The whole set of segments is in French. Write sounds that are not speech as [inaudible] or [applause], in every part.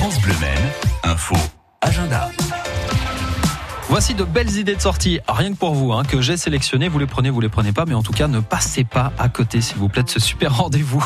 France Bleu info, agenda. Voici de belles idées de sortie, rien que pour vous, hein, que j'ai sélectionné. Vous les prenez, vous les prenez pas, mais en tout cas, ne passez pas à côté, s'il vous plaît, de ce super rendez-vous.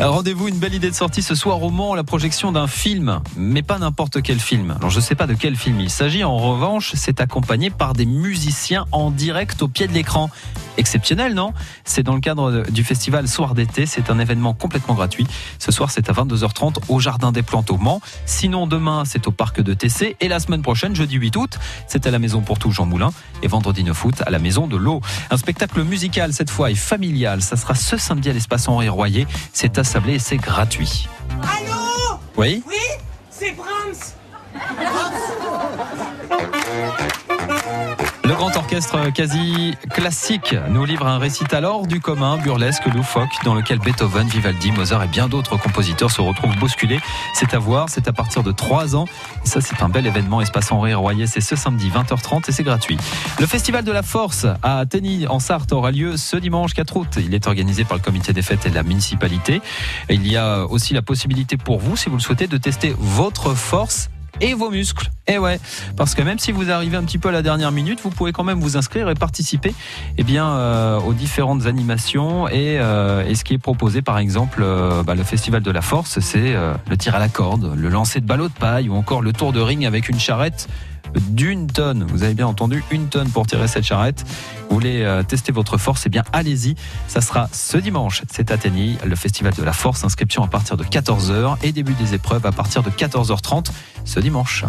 Euh, Rendez-vous, une belle idée de sortie ce soir au Mans, la projection d'un film, mais pas n'importe quel film. Alors, je sais pas de quel film il s'agit. En revanche, c'est accompagné par des musiciens en direct au pied de l'écran. Exceptionnel, non? C'est dans le cadre du festival Soir d'été. C'est un événement complètement gratuit. Ce soir, c'est à 22h30 au Jardin des Plantes au Mans. Sinon, demain, c'est au parc de TC. Et la semaine prochaine, jeudi 8 août, c'est à la Maison pour tout Jean Moulin. Et vendredi 9 août, à la Maison de l'eau. Un spectacle musical, cette fois, et familial. Ça sera ce samedi à l'espace Henri Royer. C'est à Sablé et c'est gratuit. Allô? Oui? Oui? C'est Brahms [laughs] Le grand orchestre quasi classique nous livre un récital hors du commun, burlesque, loufoque, dans lequel Beethoven, Vivaldi, Mozart et bien d'autres compositeurs se retrouvent bousculés. C'est à voir, c'est à partir de 3 ans. Ça, c'est un bel événement. Espace Henri Royer, c'est ce samedi 20h30 et c'est gratuit. Le Festival de la Force à Athény, en Sarthe, aura lieu ce dimanche 4 août. Il est organisé par le comité des fêtes et de la municipalité. Il y a aussi la possibilité pour vous, si vous le souhaitez, de tester votre force et vos muscles. Et ouais, parce que même si vous arrivez un petit peu à la dernière minute, vous pouvez quand même vous inscrire et participer eh bien, euh, aux différentes animations et, euh, et ce qui est proposé par exemple euh, bah, le Festival de la Force, c'est le tir à la corde, le lancer de ballot de paille ou encore le tour de ring avec une charrette d'une tonne. Vous avez bien entendu, une tonne pour tirer cette charrette. Vous voulez euh, tester votre force Eh bien, allez-y. Ça sera ce dimanche. C'est à le Festival de la Force. Inscription à partir de 14h et début des épreuves à partir de 14h30 ce dimanche.